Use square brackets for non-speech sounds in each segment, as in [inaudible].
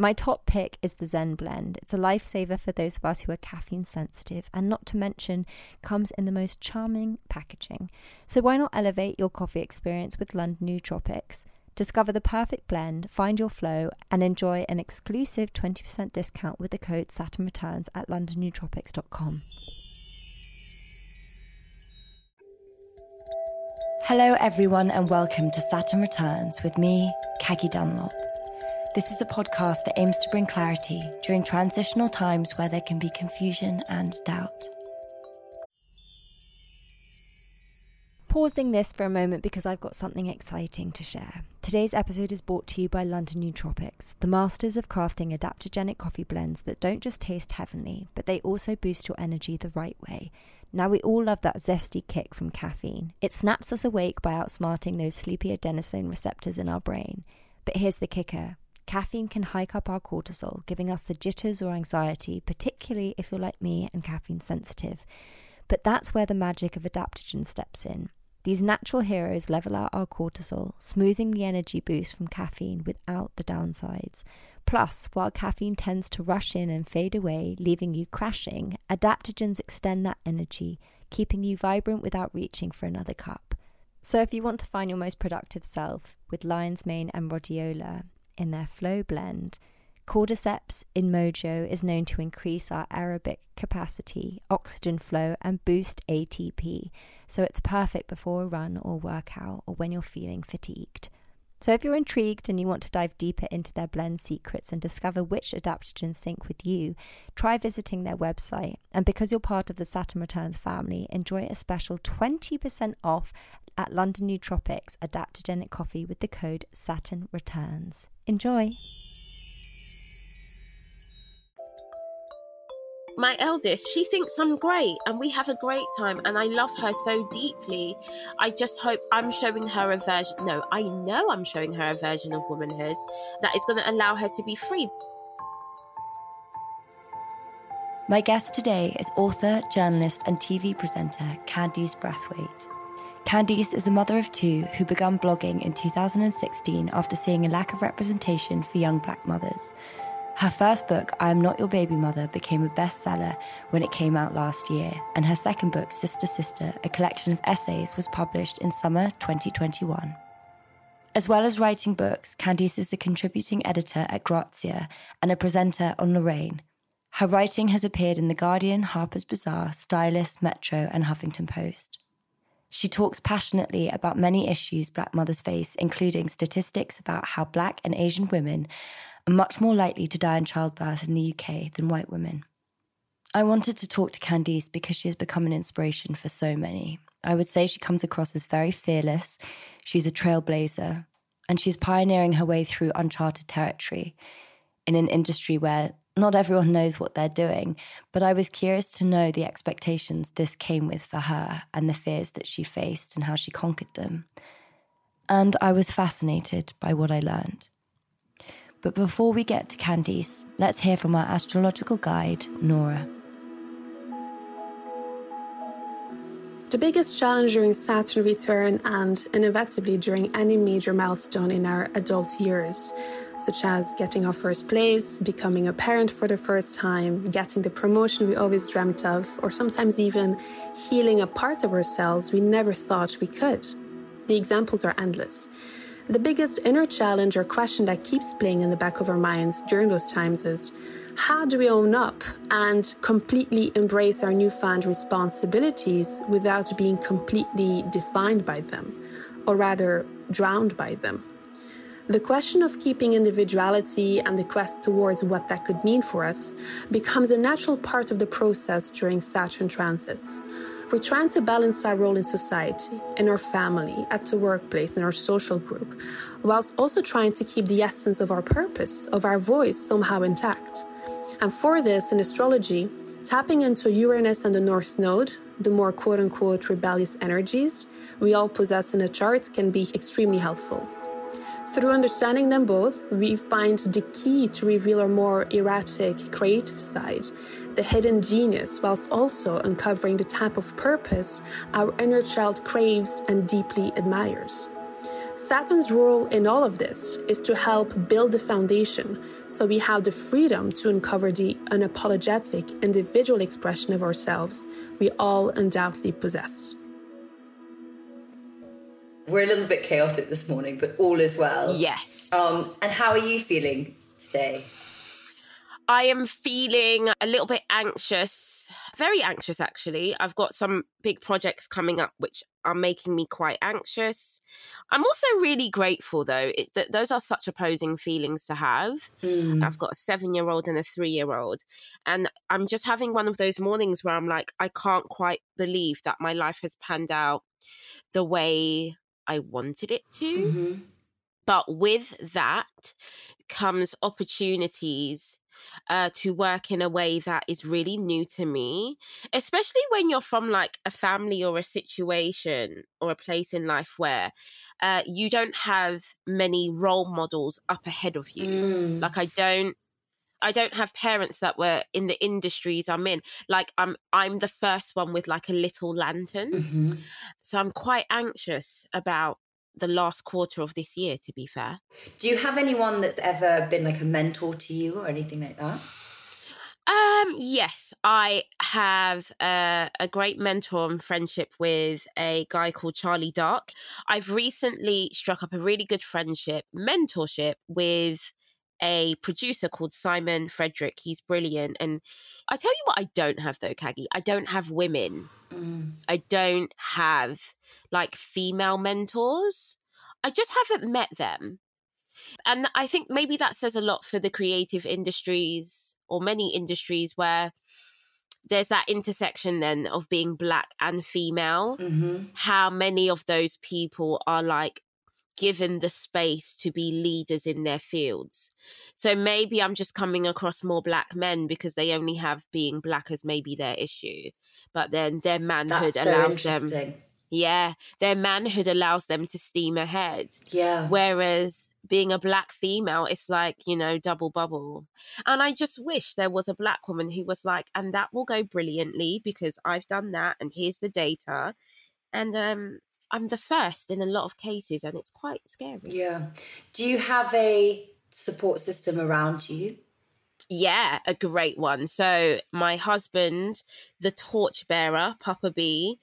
My top pick is the Zen blend. It's a lifesaver for those of us who are caffeine sensitive, and not to mention, comes in the most charming packaging. So why not elevate your coffee experience with London Nootropics? Discover the perfect blend, find your flow, and enjoy an exclusive 20% discount with the code Saturn Returns at londonnootropics.com. Hello, everyone, and welcome to Saturn Returns with me, Caggie Dunlop. This is a podcast that aims to bring clarity during transitional times where there can be confusion and doubt. Pausing this for a moment because I've got something exciting to share. Today's episode is brought to you by London Nootropics, the masters of crafting adaptogenic coffee blends that don't just taste heavenly, but they also boost your energy the right way. Now, we all love that zesty kick from caffeine. It snaps us awake by outsmarting those sleepy adenosine receptors in our brain. But here's the kicker Caffeine can hike up our cortisol, giving us the jitters or anxiety, particularly if you're like me and caffeine sensitive. But that's where the magic of adaptogen steps in. These natural heroes level out our cortisol, smoothing the energy boost from caffeine without the downsides. Plus, while caffeine tends to rush in and fade away, leaving you crashing, adaptogens extend that energy, keeping you vibrant without reaching for another cup. So, if you want to find your most productive self with lion's mane and rhodiola, in their flow blend. Cordyceps in Mojo is known to increase our aerobic capacity, oxygen flow, and boost ATP, so it's perfect before a run or workout or when you're feeling fatigued. So, if you're intrigued and you want to dive deeper into their blend secrets and discover which adaptogens sync with you, try visiting their website. And because you're part of the Saturn Returns family, enjoy a special 20% off at London Nootropics adaptogenic coffee with the code Saturn Returns. Enjoy! my eldest, she thinks I'm great and we have a great time and I love her so deeply. I just hope I'm showing her a version. No, I know I'm showing her a version of womanhood that is going to allow her to be free. My guest today is author, journalist, and TV presenter Candice Brathwaite. Candice is a mother of two who began blogging in 2016 after seeing a lack of representation for young black mothers. Her first book, I Am Not Your Baby Mother, became a bestseller when it came out last year, and her second book, Sister Sister, a collection of essays, was published in summer 2021. As well as writing books, Candice is a contributing editor at Grazia and a presenter on Lorraine. Her writing has appeared in The Guardian, Harper's Bazaar, Stylist, Metro, and Huffington Post. She talks passionately about many issues Black mothers face, including statistics about how Black and Asian women are much more likely to die in childbirth in the UK than white women. I wanted to talk to Candice because she has become an inspiration for so many. I would say she comes across as very fearless, she's a trailblazer, and she's pioneering her way through uncharted territory in an industry where not everyone knows what they're doing, but I was curious to know the expectations this came with for her and the fears that she faced and how she conquered them. And I was fascinated by what I learned. But before we get to Candice, let's hear from our astrological guide, Nora. The biggest challenge during Saturn return and inevitably during any major milestone in our adult years, such as getting our first place, becoming a parent for the first time, getting the promotion we always dreamt of, or sometimes even healing a part of ourselves we never thought we could. The examples are endless. The biggest inner challenge or question that keeps playing in the back of our minds during those times is how do we own up and completely embrace our newfound responsibilities without being completely defined by them, or rather, drowned by them? The question of keeping individuality and the quest towards what that could mean for us becomes a natural part of the process during Saturn transits. We're trying to balance our role in society, in our family, at the workplace, in our social group, whilst also trying to keep the essence of our purpose, of our voice somehow intact. And for this, in astrology, tapping into Uranus and the North Node, the more quote unquote rebellious energies we all possess in a chart, can be extremely helpful. Through understanding them both, we find the key to reveal our more erratic, creative side, the hidden genius, whilst also uncovering the type of purpose our inner child craves and deeply admires. Saturn's role in all of this is to help build the foundation so we have the freedom to uncover the unapologetic individual expression of ourselves we all undoubtedly possess. We're a little bit chaotic this morning, but all is well. Yes. Um, and how are you feeling today? I am feeling a little bit anxious, very anxious actually. I've got some big projects coming up which are making me quite anxious. I'm also really grateful though. It, th- those are such opposing feelings to have. Mm. I've got a seven year old and a three year old. And I'm just having one of those mornings where I'm like, I can't quite believe that my life has panned out the way I wanted it to. Mm-hmm. But with that comes opportunities uh, to work in a way that is really new to me, especially when you're from like a family or a situation or a place in life where uh, you don't have many role models up ahead of you. Mm. Like I don't I don't have parents that were in the industries I'm in. Like I'm I'm the first one with like a little lantern. Mm-hmm. So I'm quite anxious about the last quarter of this year to be fair. Do you have anyone that's ever been like a mentor to you or anything like that? Um, yes, I have uh, a great mentor and friendship with a guy called Charlie Dark. I've recently struck up a really good friendship, mentorship with a producer called Simon Frederick. He's brilliant. And I tell you what, I don't have though, Caggie. I don't have women. Mm. I don't have like female mentors. I just haven't met them. And I think maybe that says a lot for the creative industries or many industries where there's that intersection then of being black and female. Mm-hmm. How many of those people are like given the space to be leaders in their fields. So maybe I'm just coming across more black men because they only have being black as maybe their issue. But then their manhood so allows them yeah, their manhood allows them to steam ahead. Yeah. Whereas being a black female, it's like, you know, double bubble. And I just wish there was a black woman who was like, and that will go brilliantly because I've done that and here's the data. And um I'm the first in a lot of cases, and it's quite scary. Yeah. Do you have a support system around you? Yeah, a great one. So, my husband, the torchbearer, Papa B,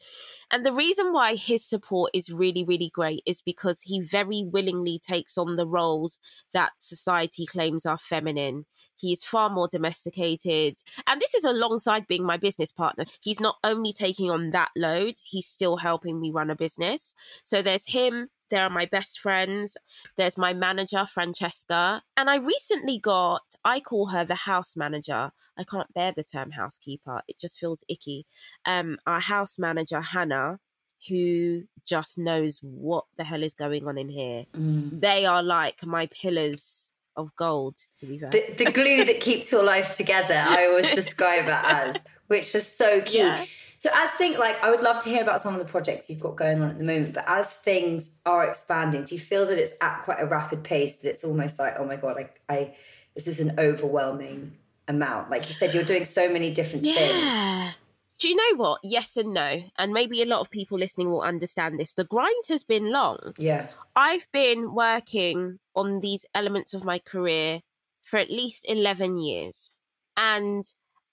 and the reason why his support is really, really great is because he very willingly takes on the roles that society claims are feminine. He is far more domesticated. And this is alongside being my business partner. He's not only taking on that load, he's still helping me run a business. So there's him, there are my best friends. There's my manager, Francesca. And I recently got, I call her the house manager. I can't bear the term housekeeper, it just feels icky. Um, our house manager, Hannah, who just knows what the hell is going on in here. Mm. They are like my pillars of gold, to be fair. The, the glue that keeps your life together, I always describe it as, which is so key. Yeah. So as think like I would love to hear about some of the projects you've got going on at the moment, but as things are expanding, do you feel that it's at quite a rapid pace that it's almost like, oh my god, like I this is an overwhelming amount. Like you said, you're doing so many different yeah. things. Do you know what? Yes and no. And maybe a lot of people listening will understand this. The grind has been long. Yeah. I've been working on these elements of my career for at least 11 years. And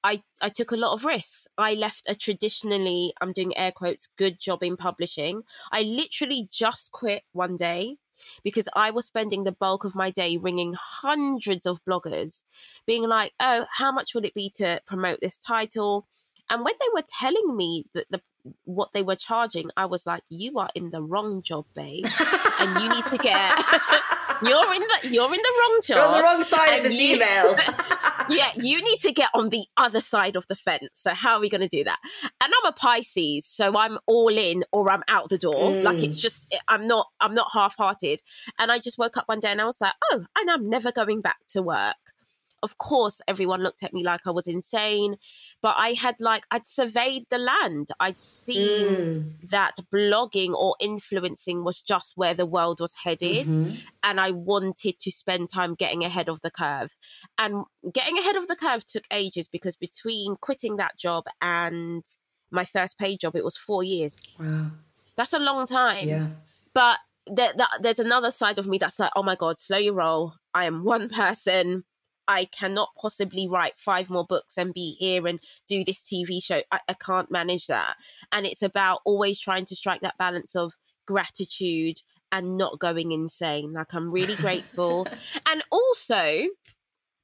I, I took a lot of risks. I left a traditionally, I'm doing air quotes, good job in publishing. I literally just quit one day because I was spending the bulk of my day ringing hundreds of bloggers, being like, oh, how much would it be to promote this title? And when they were telling me that the what they were charging, I was like, "You are in the wrong job, babe, and you need to get [laughs] you're in the you're in the wrong job. You're on the wrong side of this you, email. [laughs] yeah, you need to get on the other side of the fence. So how are we going to do that? And I'm a Pisces, so I'm all in or I'm out the door. Mm. Like it's just I'm not I'm not half-hearted. And I just woke up one day and I was like, "Oh, and I'm never going back to work." Of course everyone looked at me like I was insane, but I had like I'd surveyed the land. I'd seen mm. that blogging or influencing was just where the world was headed mm-hmm. and I wanted to spend time getting ahead of the curve. And getting ahead of the curve took ages because between quitting that job and my first paid job it was 4 years. Wow. That's a long time. Yeah. But there, there's another side of me that's like, oh my God, slow your roll. I am one person. I cannot possibly write five more books and be here and do this TV show. I, I can't manage that. And it's about always trying to strike that balance of gratitude and not going insane. Like, I'm really grateful. [laughs] and also,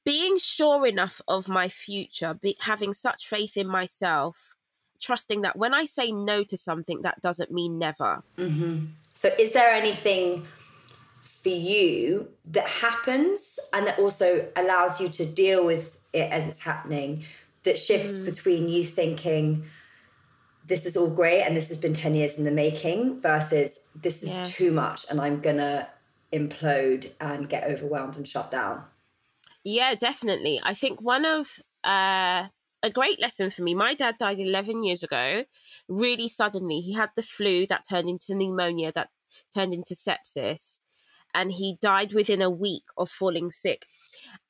being sure enough of my future, be, having such faith in myself, trusting that when I say no to something, that doesn't mean never. Mm-hmm. So, is there anything for you that happens and that also allows you to deal with it as it's happening that shifts mm. between you thinking this is all great and this has been 10 years in the making versus this is yeah. too much and I'm gonna implode and get overwhelmed and shut down. Yeah, definitely. I think one of uh, a great lesson for me. My dad died 11 years ago, really suddenly. He had the flu that turned into pneumonia, that turned into sepsis and he died within a week of falling sick.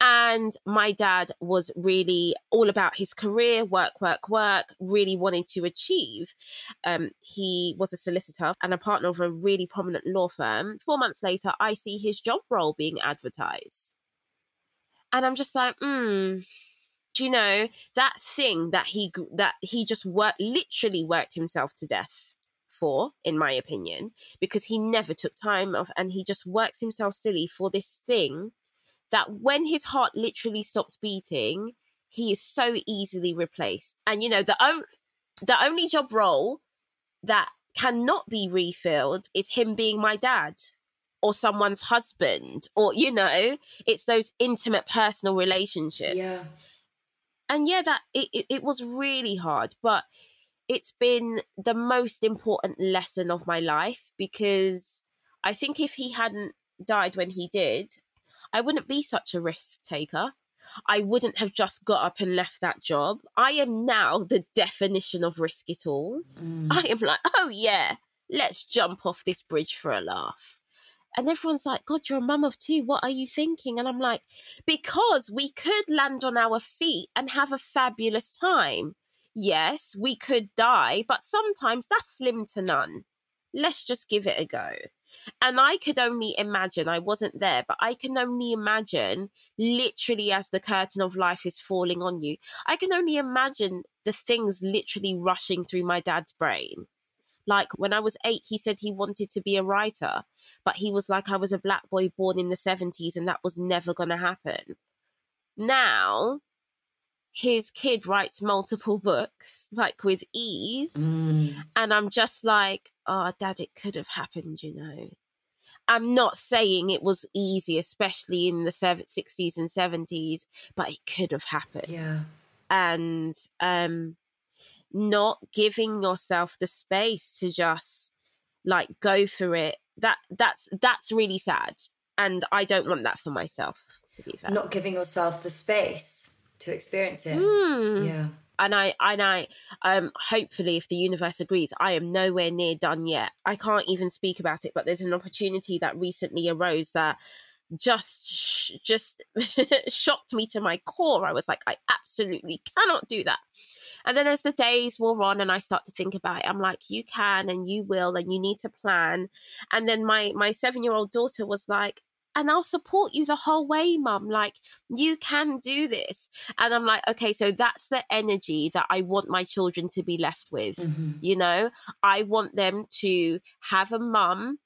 And my dad was really all about his career, work, work, work, really wanting to achieve. Um, he was a solicitor and a partner of a really prominent law firm. Four months later, I see his job role being advertised. And I'm just like, hmm, do you know that thing that he that he just worked literally worked himself to death for, in my opinion, because he never took time off and he just works himself silly for this thing that when his heart literally stops beating, he is so easily replaced. And you know, the only the only job role that cannot be refilled is him being my dad or someone's husband or you know it's those intimate personal relationships yeah and yeah that it, it, it was really hard but it's been the most important lesson of my life because I think if he hadn't died when he did, I wouldn't be such a risk taker. I wouldn't have just got up and left that job. I am now the definition of risk it all. Mm. I am like, oh yeah, let's jump off this bridge for a laugh. And everyone's like, God, you're a mum of two. What are you thinking? And I'm like, because we could land on our feet and have a fabulous time yes, we could die, but sometimes that's slim to none. Let's just give it a go. And I could only imagine, I wasn't there, but I can only imagine literally as the curtain of life is falling on you, I can only imagine the things literally rushing through my dad's brain. Like when I was eight, he said he wanted to be a writer, but he was like, I was a black boy born in the 70s and that was never going to happen. Now, his kid writes multiple books like with ease. Mm. and i'm just like oh dad it could have happened you know. I'm not saying it was easy especially in the 60s and 70s but it could have happened. Yeah. And um not giving yourself the space to just like go for it that that's that's really sad. And i don't want that for myself to be fair. Not giving yourself the space to experience it. Mm. Yeah. And I and I um hopefully if the universe agrees, I am nowhere near done yet. I can't even speak about it, but there's an opportunity that recently arose that just just [laughs] shocked me to my core. I was like, I absolutely cannot do that. And then as the days wore on and I start to think about it, I'm like, you can and you will and you need to plan. And then my my seven year old daughter was like, and I'll support you the whole way, mum. Like, you can do this. And I'm like, okay, so that's the energy that I want my children to be left with. Mm-hmm. You know, I want them to have a mum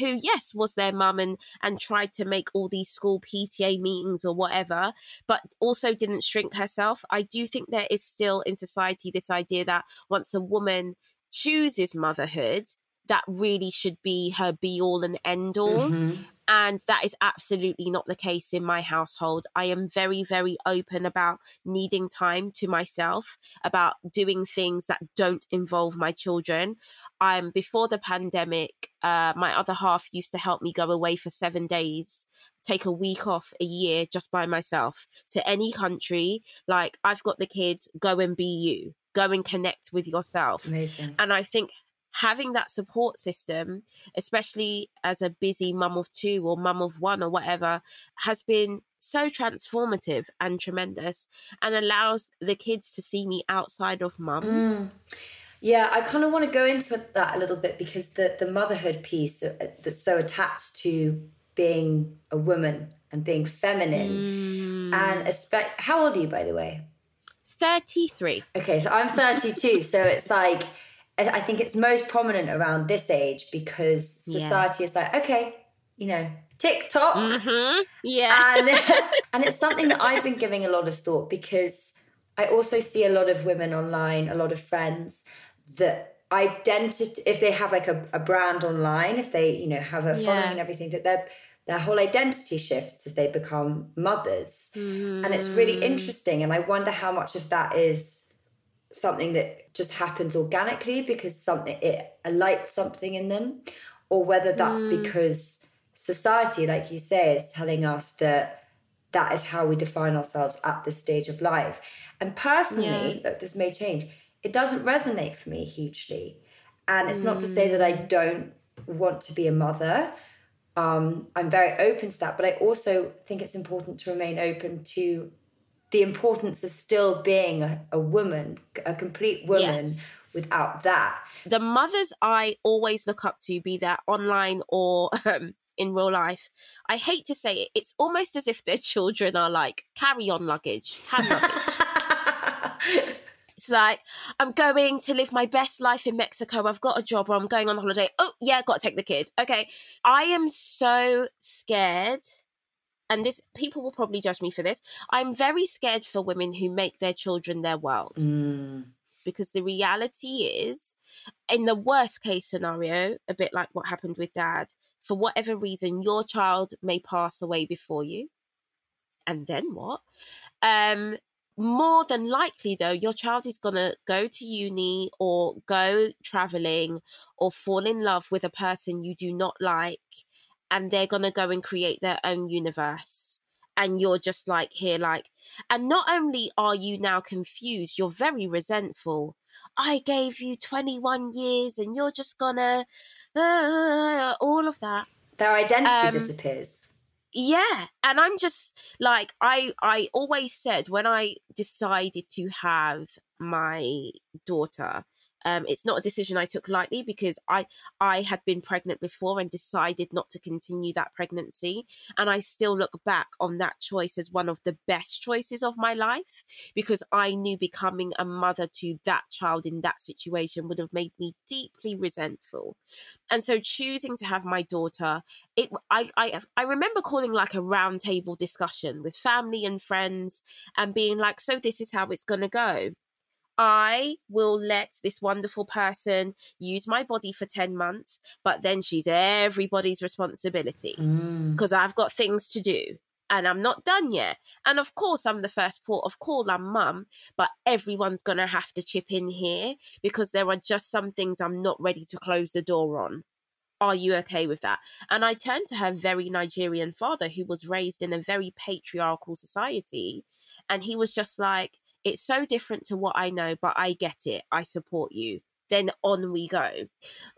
who yes was their mum and and tried to make all these school PTA meetings or whatever but also didn't shrink herself I do think there is still in society this idea that once a woman chooses motherhood that really should be her be all and end all mm-hmm. And that is absolutely not the case in my household. I am very, very open about needing time to myself, about doing things that don't involve my children. I'm um, before the pandemic, uh, my other half used to help me go away for seven days take a week off a year just by myself to any country. Like, I've got the kids, go and be you, go and connect with yourself. Amazing. And I think having that support system, especially as a busy mum of two or mum of one or whatever, has been so transformative and tremendous and allows the kids to see me outside of mum. Mm. Yeah, I kind of want to go into that a little bit because the, the motherhood piece uh, that's so attached to being a woman and being feminine. Mm. And espe- how old are you, by the way? 33. Okay, so I'm 32. so it's like, I think it's most prominent around this age because society yeah. is like, okay, you know, TikTok. Mm-hmm. Yeah. And, [laughs] [laughs] and it's something that I've been giving a lot of thought because I also see a lot of women online, a lot of friends that identity, if they have like a, a brand online, if they, you know, have a following and everything, that their their whole identity shifts as they become mothers. Mm. And it's really interesting. And I wonder how much of that is something that just happens organically because something it lights something in them or whether that's mm. because society like you say is telling us that that is how we define ourselves at this stage of life and personally yeah. look this may change it doesn't resonate for me hugely and it's mm. not to say that i mm. don't want to be a mother um, i'm very open to that but i also think it's important to remain open to the importance of still being a, a woman, a complete woman. Yes. Without that, the mothers I always look up to, be that online or um, in real life, I hate to say it, it's almost as if their children are like carry on luggage, hand luggage. It's like, I'm going to live my best life in Mexico. I've got a job or I'm going on holiday. Oh, yeah, got to take the kid. Okay. I am so scared and this people will probably judge me for this. I'm very scared for women who make their children their world. Mm. Because the reality is, in the worst case scenario, a bit like what happened with dad, for whatever reason, your child may pass away before you. And then what? Um, more than likely though your child is going to go to uni or go traveling or fall in love with a person you do not like and they're going to go and create their own universe. And you're just like here like and not only are you now confused you're very resentful. I gave you 21 years and you're just gonna uh, all of that. Their identity um, disappears. yeah and i'm just like i i always said when i decided to have my daughter um, it's not a decision I took lightly because I I had been pregnant before and decided not to continue that pregnancy, and I still look back on that choice as one of the best choices of my life because I knew becoming a mother to that child in that situation would have made me deeply resentful, and so choosing to have my daughter, it I I I remember calling like a roundtable discussion with family and friends and being like, so this is how it's gonna go I will let this wonderful person use my body for 10 months, but then she's everybody's responsibility because mm. I've got things to do and I'm not done yet. And of course, I'm the first port of call, I'm mum, but everyone's going to have to chip in here because there are just some things I'm not ready to close the door on. Are you okay with that? And I turned to her very Nigerian father, who was raised in a very patriarchal society. And he was just like, it's so different to what I know, but I get it. I support you then on we go.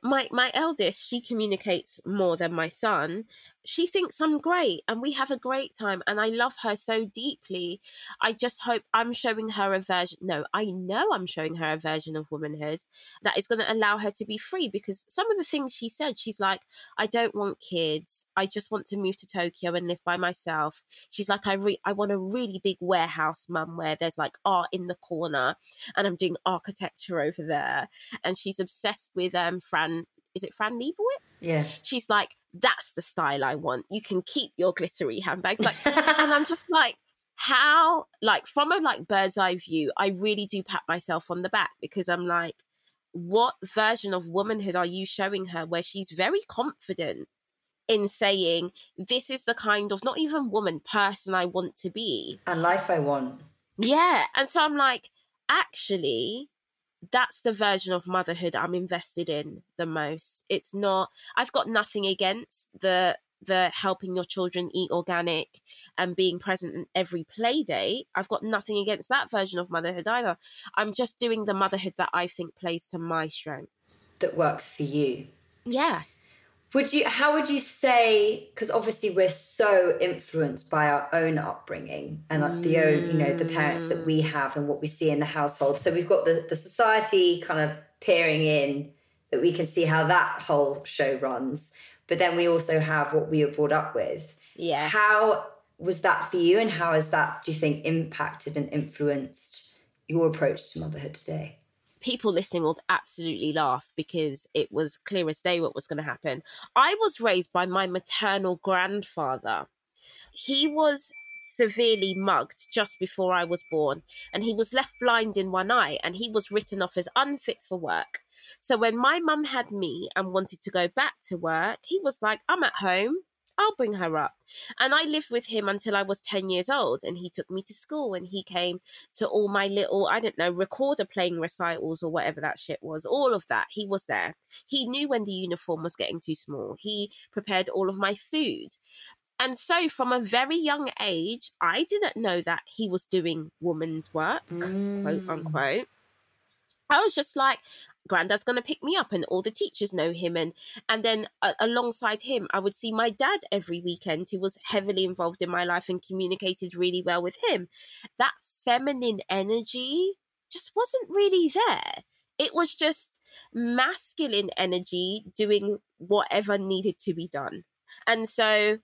My my eldest, she communicates more than my son. She thinks I'm great and we have a great time and I love her so deeply. I just hope I'm showing her a version no, I know I'm showing her a version of womanhood that is going to allow her to be free because some of the things she said, she's like, I don't want kids. I just want to move to Tokyo and live by myself. She's like, I re- I want a really big warehouse mum where there's like art in the corner and I'm doing architecture over there and she's obsessed with um Fran. Is it Fran Lebowitz? Yeah. She's like that's the style I want. You can keep your glittery handbags. Like, and I'm just [laughs] like, how, like, from a like bird's eye view, I really do pat myself on the back because I'm like, what version of womanhood are you showing her where she's very confident in saying, this is the kind of not even woman person I want to be and life I want. Yeah. And so I'm like, actually, that's the version of motherhood I'm invested in the most. It's not I've got nothing against the the helping your children eat organic and being present in every play day. I've got nothing against that version of motherhood either. I'm just doing the motherhood that I think plays to my strengths. That works for you. Yeah. Would you? How would you say? Because obviously we're so influenced by our own upbringing and like the own, you know, the parents that we mm. have and what we see in the household. So we've got the the society kind of peering in that we can see how that whole show runs. But then we also have what we were brought up with. Yeah. How was that for you, and how has that, do you think, impacted and influenced your approach to motherhood today? People listening will absolutely laugh because it was clear as day what was going to happen. I was raised by my maternal grandfather. He was severely mugged just before I was born, and he was left blind in one eye, and he was written off as unfit for work. So when my mum had me and wanted to go back to work, he was like, I'm at home. I'll bring her up. And I lived with him until I was 10 years old. And he took me to school and he came to all my little, I don't know, recorder playing recitals or whatever that shit was. All of that. He was there. He knew when the uniform was getting too small. He prepared all of my food. And so from a very young age, I didn't know that he was doing woman's work, mm. quote unquote. I was just like, granddad's going to pick me up and all the teachers know him and and then uh, alongside him i would see my dad every weekend who was heavily involved in my life and communicated really well with him. That feminine energy just wasn't really there. It was just masculine energy doing whatever needed to be done. And so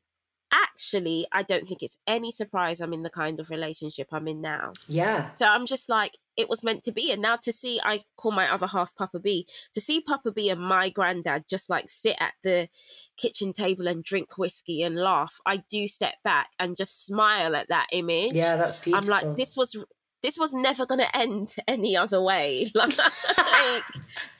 actually i don't think it's any surprise i'm in the kind of relationship i'm in now yeah so i'm just like it was meant to be. And now to see, I call my other half Papa B, to see Papa B and my granddad just like sit at the kitchen table and drink whiskey and laugh, I do step back and just smile at that image. Yeah, that's beautiful. I'm like, this was this was never going to end [laughs] any other way. [laughs] like, [laughs]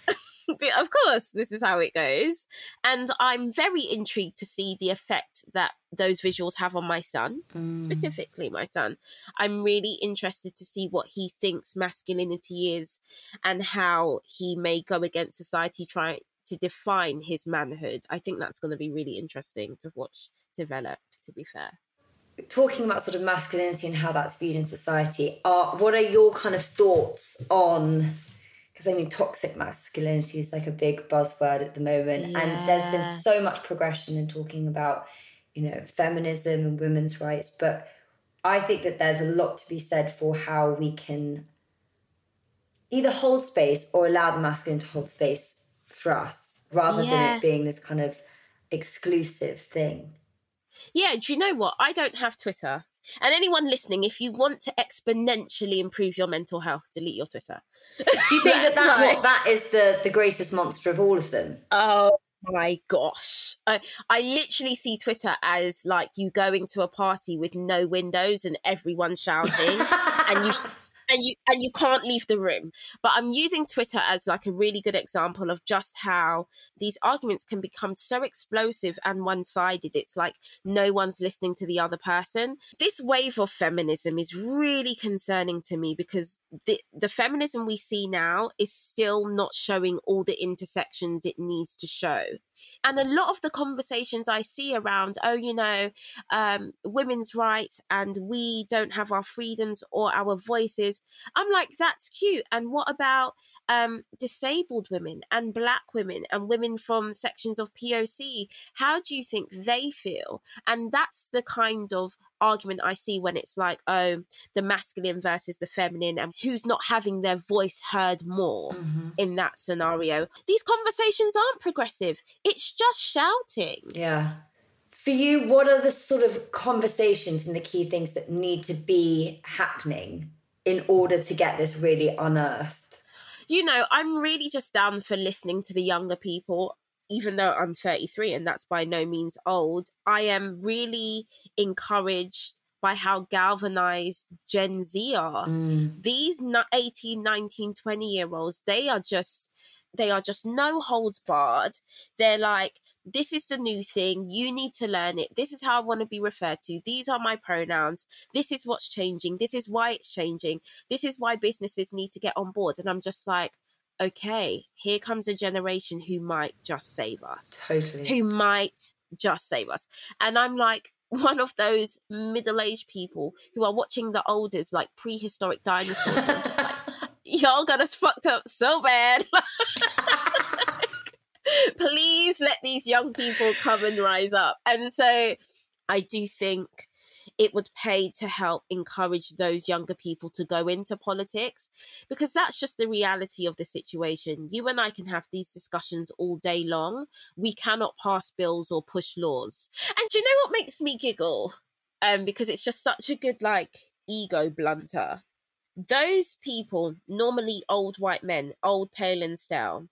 [laughs] of course, this is how it goes. And I'm very intrigued to see the effect that those visuals have on my son, mm. specifically my son. I'm really interested to see what he thinks masculinity is and how he may go against society trying to define his manhood. I think that's going to be really interesting to watch develop, to be fair talking about sort of masculinity and how that's viewed in society are what are your kind of thoughts on because I mean, toxic masculinity is like a big buzzword at the moment, yeah. and there's been so much progression in talking about, you know, feminism and women's rights. But I think that there's a lot to be said for how we can either hold space or allow the masculine to hold space for us, rather yeah. than it being this kind of exclusive thing. Yeah, do you know what? I don't have Twitter. And anyone listening, if you want to exponentially improve your mental health, delete your Twitter. Do you [laughs] think that that, like... that is the, the greatest monster of all of them? Oh my gosh. I, I literally see Twitter as like you going to a party with no windows and everyone shouting and you [laughs] and you and you can't leave the room. But i'm using twitter as like a really good example of just how these arguments can become so explosive and one-sided. It's like no one's listening to the other person. This wave of feminism is really concerning to me because the the feminism we see now is still not showing all the intersections it needs to show. And a lot of the conversations I see around, oh, you know, um, women's rights and we don't have our freedoms or our voices, I'm like, that's cute. And what about um, disabled women and black women and women from sections of POC? How do you think they feel? And that's the kind of argument I see when it's like, oh, the masculine versus the feminine, and who's not having their voice heard more mm-hmm. in that scenario. These conversations aren't progressive, it's just shouting. Yeah. For you, what are the sort of conversations and the key things that need to be happening in order to get this really unearthed? You know, I'm really just down for listening to the younger people even though I'm 33 and that's by no means old, I am really encouraged by how galvanized Gen Z are. Mm. These 18, 19, 20 year olds, they are just they are just no holds barred. They're like, this is the new thing. You need to learn it. This is how I want to be referred to. These are my pronouns. This is what's changing. This is why it's changing. This is why businesses need to get on board. And I'm just like, okay, here comes a generation who might just save us. Totally. Who might just save us. And I'm like, [laughs] one of those middle-aged people who are watching the oldest like prehistoric dinosaurs and just like [laughs] y'all got us fucked up so bad [laughs] please let these young people come and rise up and so i do think it would pay to help encourage those younger people to go into politics because that's just the reality of the situation. You and I can have these discussions all day long. We cannot pass bills or push laws. And you know what makes me giggle? Um, because it's just such a good like ego blunter. Those people, normally old white men, old pale and stale,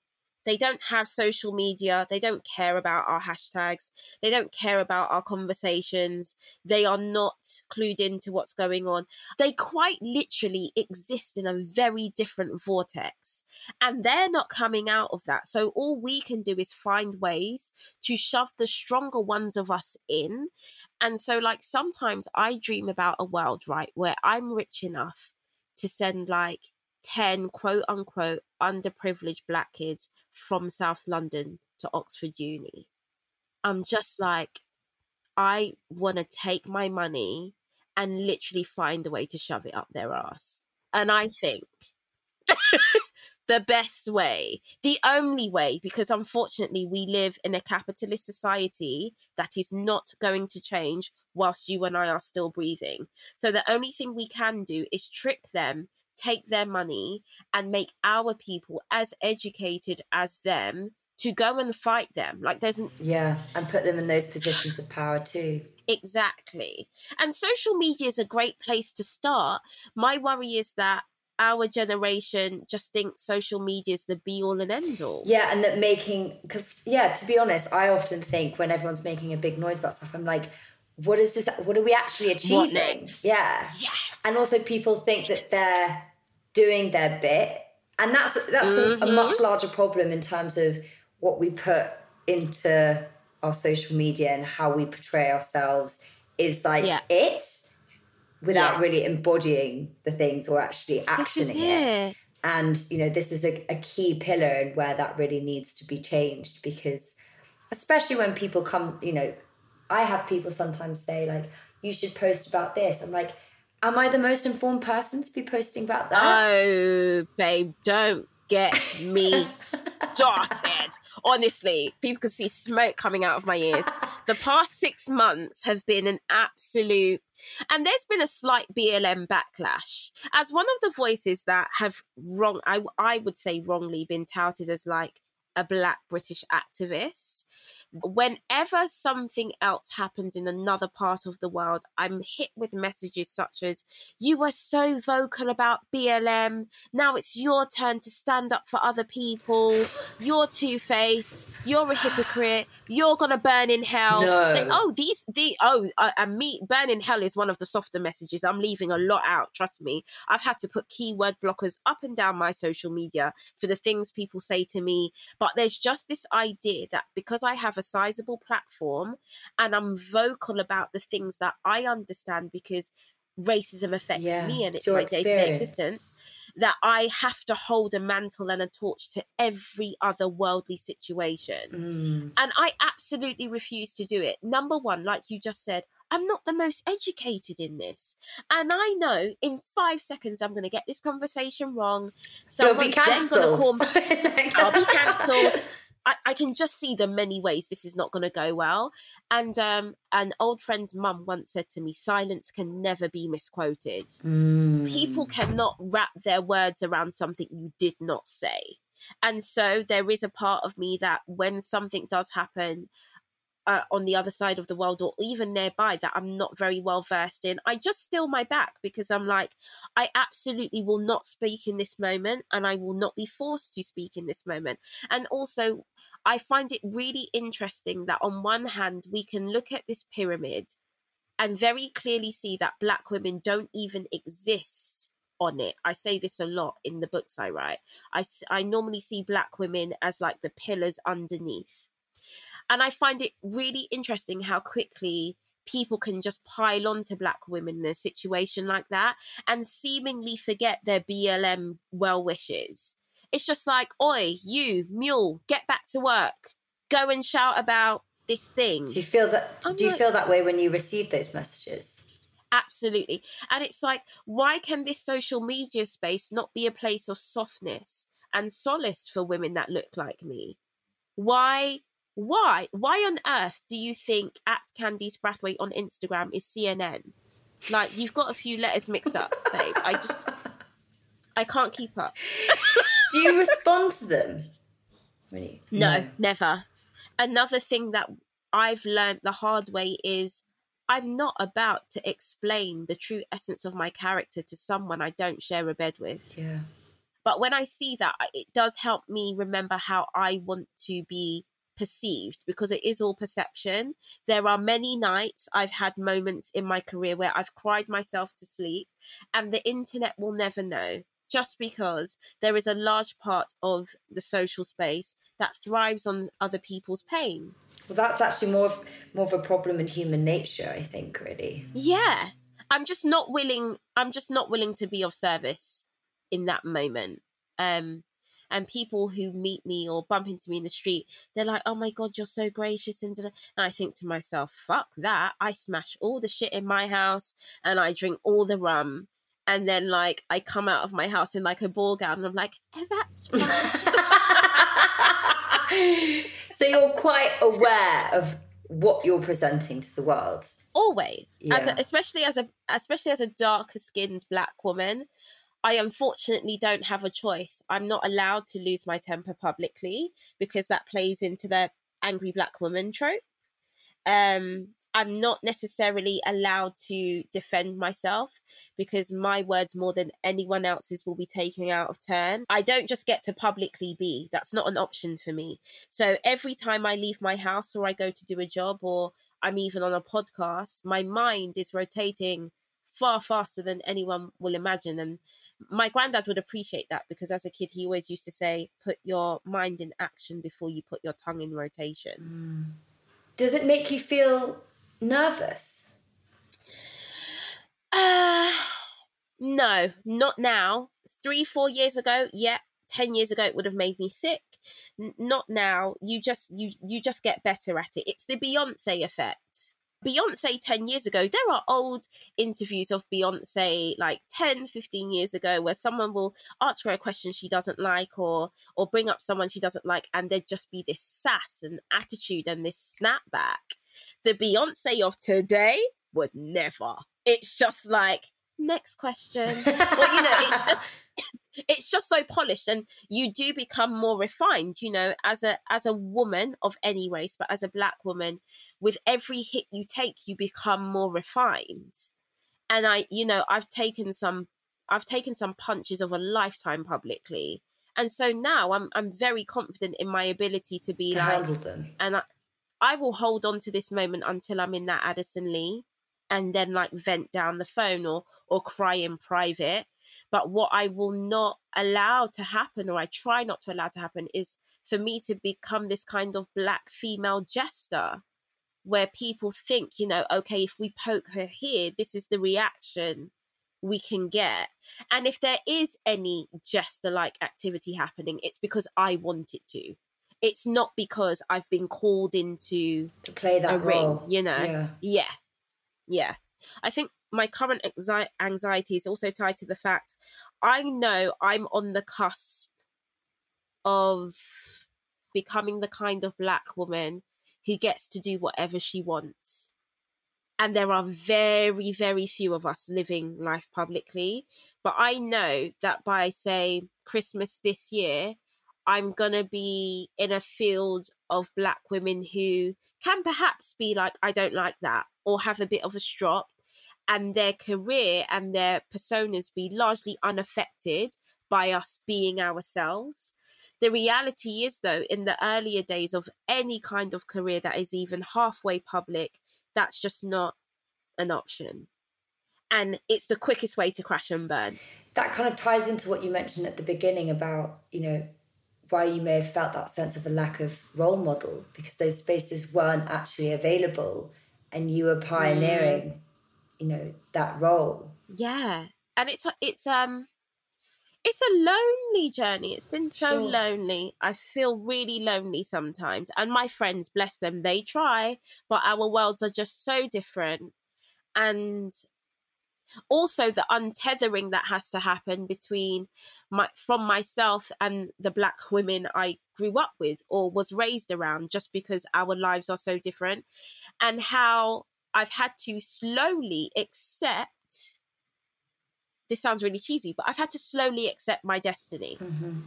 they don't have social media. They don't care about our hashtags. They don't care about our conversations. They are not clued into what's going on. They quite literally exist in a very different vortex. And they're not coming out of that. So all we can do is find ways to shove the stronger ones of us in. And so, like, sometimes I dream about a world, right, where I'm rich enough to send like 10 quote unquote underprivileged black kids from South London to Oxford Uni. I'm just like, I want to take my money and literally find a way to shove it up their ass. And I think [laughs] the best way, the only way, because unfortunately we live in a capitalist society that is not going to change whilst you and I are still breathing. So the only thing we can do is trick them take their money and make our people as educated as them to go and fight them. Like there's an yeah, and put them in those positions of power too. Exactly. And social media is a great place to start. My worry is that our generation just thinks social media is the be all and end all. Yeah, and that making because yeah, to be honest, I often think when everyone's making a big noise about stuff, I'm like, what is this? What are we actually achieving? Yeah. Yes. And also, people think that they're doing their bit, and that's that's mm-hmm. a, a much larger problem in terms of what we put into our social media and how we portray ourselves is like yeah. it without yes. really embodying the things or actually actioning it. And you know, this is a, a key pillar and where that really needs to be changed because especially when people come, you know, I have people sometimes say, like, you should post about this. I'm like, am I the most informed person to be posting about that? Oh, babe, don't get me started. [laughs] Honestly, people can see smoke coming out of my ears. [laughs] The past six months have been an absolute, and there's been a slight BLM backlash. As one of the voices that have wrong, I, I would say wrongly been touted as like a black British activist whenever something else happens in another part of the world, I'm hit with messages such as, You were so vocal about BLM. Now it's your turn to stand up for other people. You're two faced. You're a hypocrite. You're going to burn in hell. No. They, oh, these, the, oh, uh, and me, burn in hell is one of the softer messages. I'm leaving a lot out. Trust me. I've had to put keyword blockers up and down my social media for the things people say to me. But there's just this idea that because I have a sizable platform and I'm vocal about the things that I understand because racism affects yeah, me and it's my day to day existence, that I have to hold a mantle and a torch to every other worldly situation. Mm. And I absolutely refuse to do it. Number one, like you just said, I'm not the most educated in this. And I know in five seconds I'm going to get this conversation wrong. Someone's then going to call [laughs] me. I'll be cancelled. I, I can just see the many ways this is not going to go well. And um, an old friend's mum once said to me, "Silence can never be misquoted. Mm. People cannot wrap their words around something you did not say." And so there is a part of me that when something does happen, uh, on the other side of the world or even nearby that I'm not very well versed in, I just still my back because I'm like, I absolutely will not speak in this moment and I will not be forced to speak in this moment. And also, I find it really interesting that on one hand, we can look at this pyramid and very clearly see that Black women don't even exist on it. I say this a lot in the books I write. I, I normally see Black women as like the pillars underneath and I find it really interesting how quickly people can just pile on to black women in a situation like that and seemingly forget their BLM well wishes. It's just like, oi, you, mule, get back to work. Go and shout about this thing. Do you feel that I'm do you like, feel that way when you receive those messages? Absolutely. And it's like, why can this social media space not be a place of softness and solace for women that look like me? Why why? Why on earth do you think at Candice Brathwaite on Instagram is CNN? Like you've got a few letters mixed up, babe. I just I can't keep up. [laughs] do you respond to them? Really? No, no, never. Another thing that I've learned the hard way is I'm not about to explain the true essence of my character to someone I don't share a bed with. Yeah. But when I see that, it does help me remember how I want to be perceived because it is all perception. There are many nights I've had moments in my career where I've cried myself to sleep, and the internet will never know just because there is a large part of the social space that thrives on other people's pain. Well, that's actually more of, more of a problem in human nature, I think, really. Yeah. I'm just not willing I'm just not willing to be of service in that moment. Um and people who meet me or bump into me in the street they're like oh my god you're so gracious and, and i think to myself fuck that. I smash all the shit in my house and i drink all the rum. And then like i come out of my house in like a ball gown and i'm like oh, that's [laughs] fine. So you're quite aware of what you're presenting to the world. Always. Yeah. as a, especially as a especially as a darker skinned black woman I unfortunately don't have a choice. I'm not allowed to lose my temper publicly because that plays into the angry black woman trope. Um, I'm not necessarily allowed to defend myself because my words, more than anyone else's, will be taken out of turn. I don't just get to publicly be. That's not an option for me. So every time I leave my house or I go to do a job or I'm even on a podcast, my mind is rotating far faster than anyone will imagine. And my granddad would appreciate that because as a kid he always used to say put your mind in action before you put your tongue in rotation. Mm. does it make you feel nervous? Uh [sighs] no not now. Three four years ago yeah 10 years ago it would have made me sick. N- not now. You just you you just get better at it. It's the beyonce effect Beyonce 10 years ago, there are old interviews of Beyonce like 10, 15 years ago where someone will ask her a question she doesn't like or or bring up someone she doesn't like and there'd just be this sass and attitude and this snapback. The Beyonce of today would never. It's just like next question. well, you know, it's [laughs] just it's just so polished and you do become more refined you know as a as a woman of any race but as a black woman with every hit you take you become more refined. And i you know i've taken some i've taken some punches of a lifetime publicly. And so now i'm i'm very confident in my ability to be to like handle them. and I, I will hold on to this moment until i'm in that addison lee and then like vent down the phone or or cry in private but what I will not allow to happen, or I try not to allow to happen, is for me to become this kind of black female jester where people think, you know, okay, if we poke her here, this is the reaction we can get. And if there is any jester like activity happening, it's because I want it to. It's not because I've been called into to play that role. ring, you know. Yeah. yeah. Yeah. I think my current anxiety is also tied to the fact I know I'm on the cusp of becoming the kind of black woman who gets to do whatever she wants. And there are very, very few of us living life publicly. But I know that by, say, Christmas this year, I'm going to be in a field of black women who can perhaps be like, I don't like that, or have a bit of a strop, and their career and their personas be largely unaffected by us being ourselves. The reality is, though, in the earlier days of any kind of career that is even halfway public, that's just not an option. And it's the quickest way to crash and burn. That kind of ties into what you mentioned at the beginning about, you know, why you may have felt that sense of a lack of role model because those spaces weren't actually available and you were pioneering, mm. You know, that role. Yeah. And it's it's um it's a lonely journey. It's been so sure. lonely. I feel really lonely sometimes. And my friends, bless them, they try, but our worlds are just so different. And also the untethering that has to happen between my from myself and the black women I grew up with or was raised around just because our lives are so different and how I've had to slowly accept this sounds really cheesy, but I've had to slowly accept my destiny. Mm-hmm.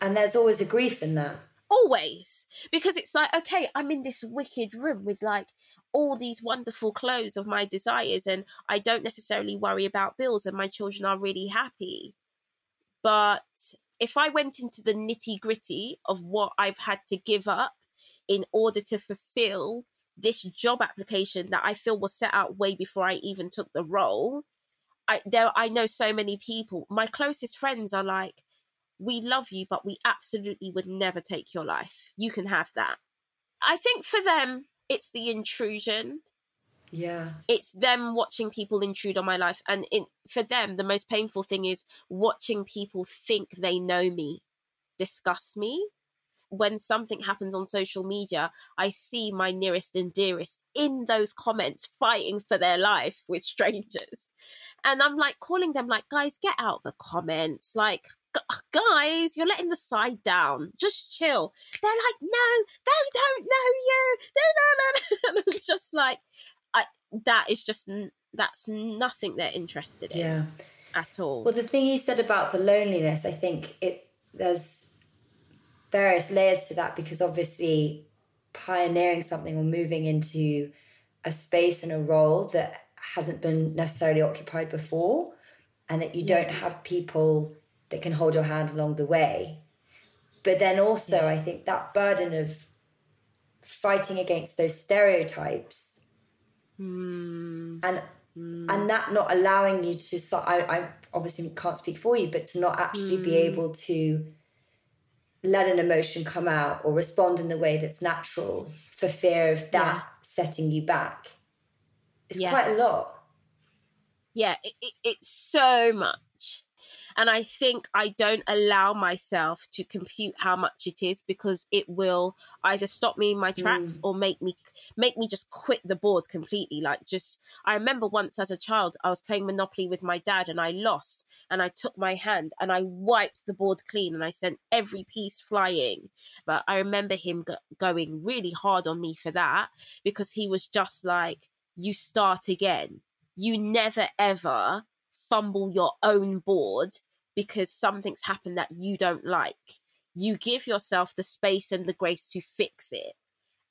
And there's always a grief in that. Always. Because it's like, okay, I'm in this wicked room with like all these wonderful clothes of my desires, and I don't necessarily worry about bills, and my children are really happy. But if I went into the nitty gritty of what I've had to give up in order to fulfill this job application that I feel was set out way before I even took the role, I there I know so many people. My closest friends are like, "We love you, but we absolutely would never take your life. You can have that." I think for them, it's the intrusion. Yeah. It's them watching people intrude on my life. And in, for them, the most painful thing is watching people think they know me, discuss me. When something happens on social media, I see my nearest and dearest in those comments fighting for their life with strangers and I'm like calling them like, guys, get out the comments. Like, guys, you're letting the side down. Just chill. They're like, no, they don't know you. They don't know. And I'm just like, I that is just that's nothing they're interested in. Yeah. At all. Well, the thing you said about the loneliness, I think it there's various layers to that because obviously pioneering something or moving into a space and a role that hasn't been necessarily occupied before and that you yeah. don't have people that can hold your hand along the way but then also yeah. i think that burden of fighting against those stereotypes mm. and mm. and that not allowing you to so I, I obviously can't speak for you but to not actually mm. be hmm. able to let an emotion come out or respond in the way that's natural for fear of that yeah. setting you back it's yeah. quite a lot. Yeah, it, it, it's so much. And I think I don't allow myself to compute how much it is because it will either stop me in my tracks mm. or make me make me just quit the board completely. Like just I remember once as a child I was playing Monopoly with my dad and I lost and I took my hand and I wiped the board clean and I sent every piece flying. But I remember him go- going really hard on me for that because he was just like you start again. You never ever fumble your own board because something's happened that you don't like. You give yourself the space and the grace to fix it.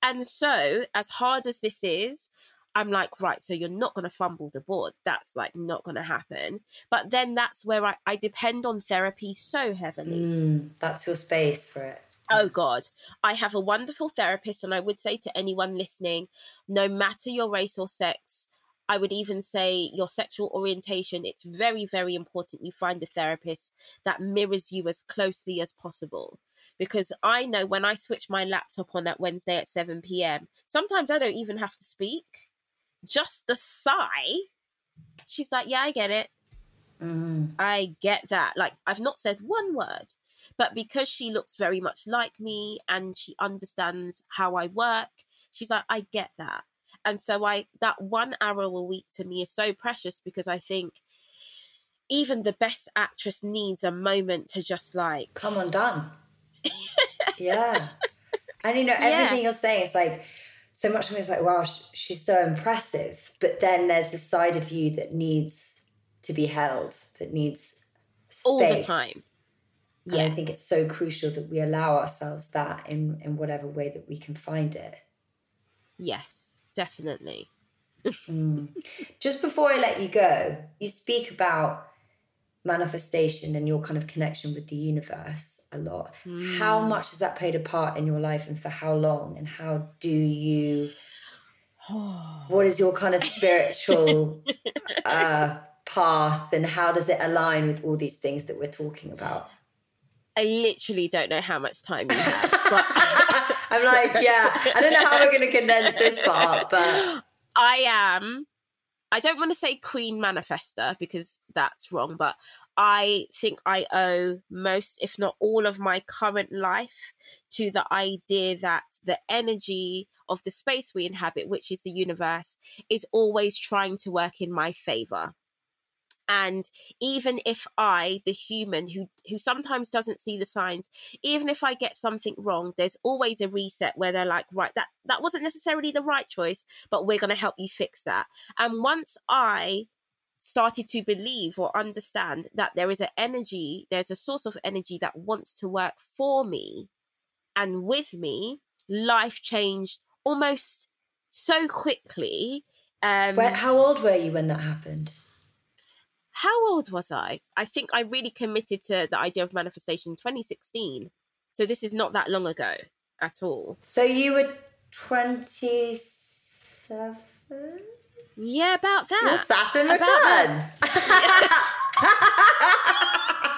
And so, as hard as this is, I'm like, right, so you're not going to fumble the board. That's like not going to happen. But then that's where I, I depend on therapy so heavily. Mm, that's your space for it. Oh God, I have a wonderful therapist, and I would say to anyone listening, no matter your race or sex, I would even say your sexual orientation, it's very, very important you find a therapist that mirrors you as closely as possible. Because I know when I switch my laptop on that Wednesday at 7 p.m., sometimes I don't even have to speak. Just the sigh. She's like, Yeah, I get it. Mm. I get that. Like, I've not said one word, but because she looks very much like me and she understands how I work, she's like, I get that. And so I that one hour a week to me is so precious because I think even the best actress needs a moment to just like come undone. [laughs] yeah. And you know, everything yeah. you're saying is like so much of me is like, wow, she's so impressive. But then there's the side of you that needs to be held, that needs space. all the time. And yeah. I think it's so crucial that we allow ourselves that in, in whatever way that we can find it. Yes, definitely. mm. Just before I let you go, you speak about manifestation and your kind of connection with the universe a lot. Mm. How much has that played a part in your life and for how long? And how do you [sighs] what is your kind of spiritual [laughs] uh, path and how does it align with all these things that we're talking about? I literally don't know how much time you have. [laughs] But I'm like, yeah, I don't know how we're going to condense this part, but [laughs] I am. I don't want to say queen manifester because that's wrong, but I think I owe most, if not all, of my current life to the idea that the energy of the space we inhabit, which is the universe, is always trying to work in my favor and even if i the human who who sometimes doesn't see the signs even if i get something wrong there's always a reset where they're like right that that wasn't necessarily the right choice but we're going to help you fix that. And once i started to believe or understand that there is an energy there's a source of energy that wants to work for me and with me life changed almost so quickly um, Where, how old were you when that happened how old was I? I think I really committed to the idea of manifestation in 2016. So this is not that long ago at all. So you were 27? Yeah, about that. Your Saturn return. [laughs] [laughs]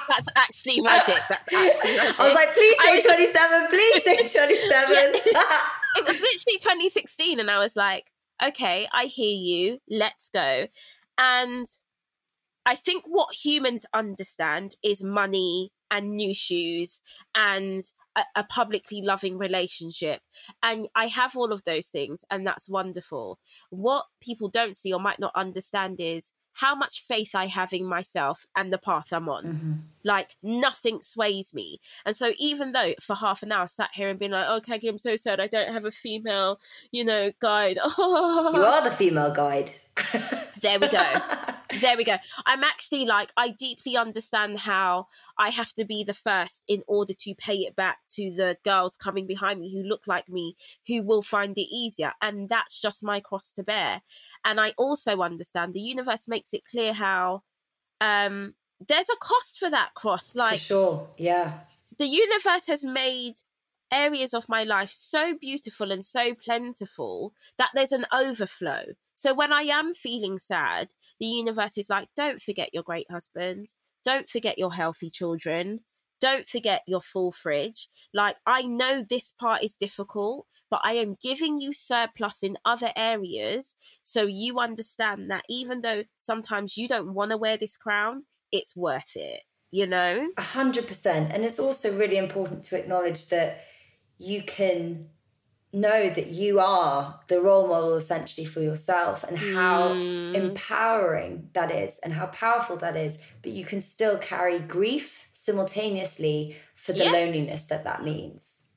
That's actually magic. That's actually magic. I was like, please say 27, please say [laughs] 27. it was literally 2016, and I was like, okay, I hear you. Let's go. And I think what humans understand is money and new shoes and a, a, publicly loving relationship. And I have all of those things, and that's wonderful. What people don't see or might not understand is how much faith I have in myself and the path I'm on. Mm-hmm. Like nothing sways me. And so even though for half an hour I sat here and been like, okay, I'm so sad I don't have a female, you know, guide. Oh. You are the [laughs] female guide. there we go. [laughs] there we go. I'm actually like, I deeply understand how I have to be the first in order to pay it back to the girls coming behind me who look like me, who will find it easier. And that's just my cross to bear. And I also understand the universe makes it clear how um there's a cost for that cross. Like, for sure. Yeah. The universe has made areas of my life so beautiful and so plentiful that there's an overflow. So when I am feeling sad, the universe is like, don't forget your great husband. Don't forget your healthy children. Don't forget your full fridge. Like, I know this part is difficult, but I am giving you surplus in other areas. So you understand that even though sometimes you don't want to wear this crown, it's worth it, you know? A hundred percent. And it's also really important to acknowledge that you can know that you are the role model essentially for yourself and how mm. empowering that is and how powerful that is but you can still carry grief simultaneously for the yes. loneliness that that means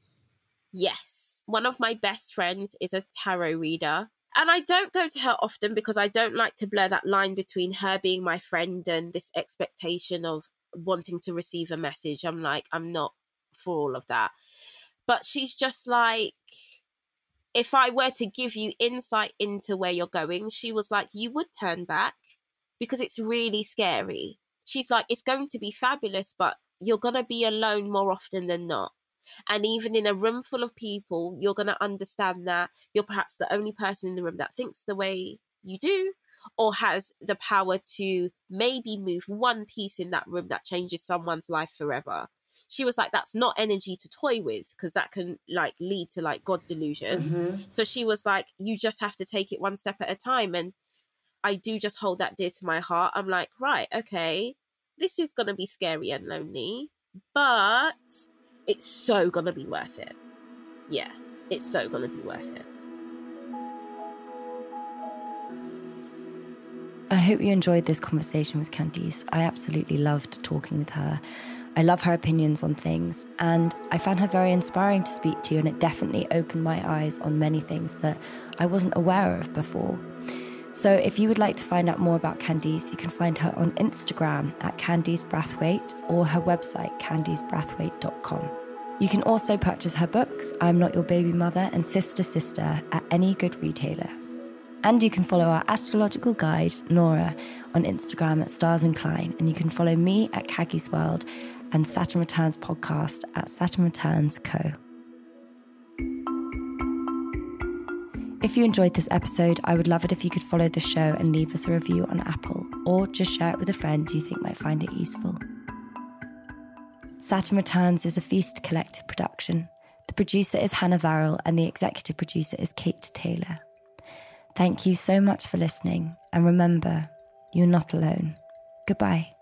yes one of my best friends is a tarot reader and I don't go to her often because I don't like to blur that line between her being my friend and this expectation of wanting to receive a message. I'm like, I'm not for all of that. But she's just like, if I were to give you insight into where you're going, she was like, you would turn back because it's really scary. She's like, it's going to be fabulous, but you're going to be alone more often than not. And even in a room full of people, you're going to understand that you're perhaps the only person in the room that thinks the way you do or has the power to maybe move one piece in that room that changes someone's life forever. She was like that's not energy to toy with because that can like lead to like god delusion. Mm-hmm. so she was like you just have to take it one step at a time. And i do just hold that dear to my heart. I'm like right okay this is gonna be scary and lonely but it's so gonna be worth it yeah it's so gonna be worth it I hope you enjoyed this conversation with Candice. I absolutely loved talking with her. I love her opinions on things, and I found her very inspiring to speak to, and it definitely opened my eyes on many things that I wasn't aware of before. So, if you would like to find out more about Candice, you can find her on Instagram at Candice Brathwaite or her website, candicebrathwaite.com. You can also purchase her books, I'm Not Your Baby Mother and Sister Sister, at any good retailer. And you can follow our astrological guide, Nora, on Instagram at Stars and Klein. And you can follow me at Caggie's World and Saturn Returns podcast at Saturn Returns Co. If you enjoyed this episode, I would love it if you could follow the show and leave us a review on Apple, or just share it with a friend you think might find it useful. Saturn Returns is a Feast Collective production. The producer is Hannah Varrell, and the executive producer is Kate Taylor. Thank you so much for listening, and remember, you're not alone. Goodbye.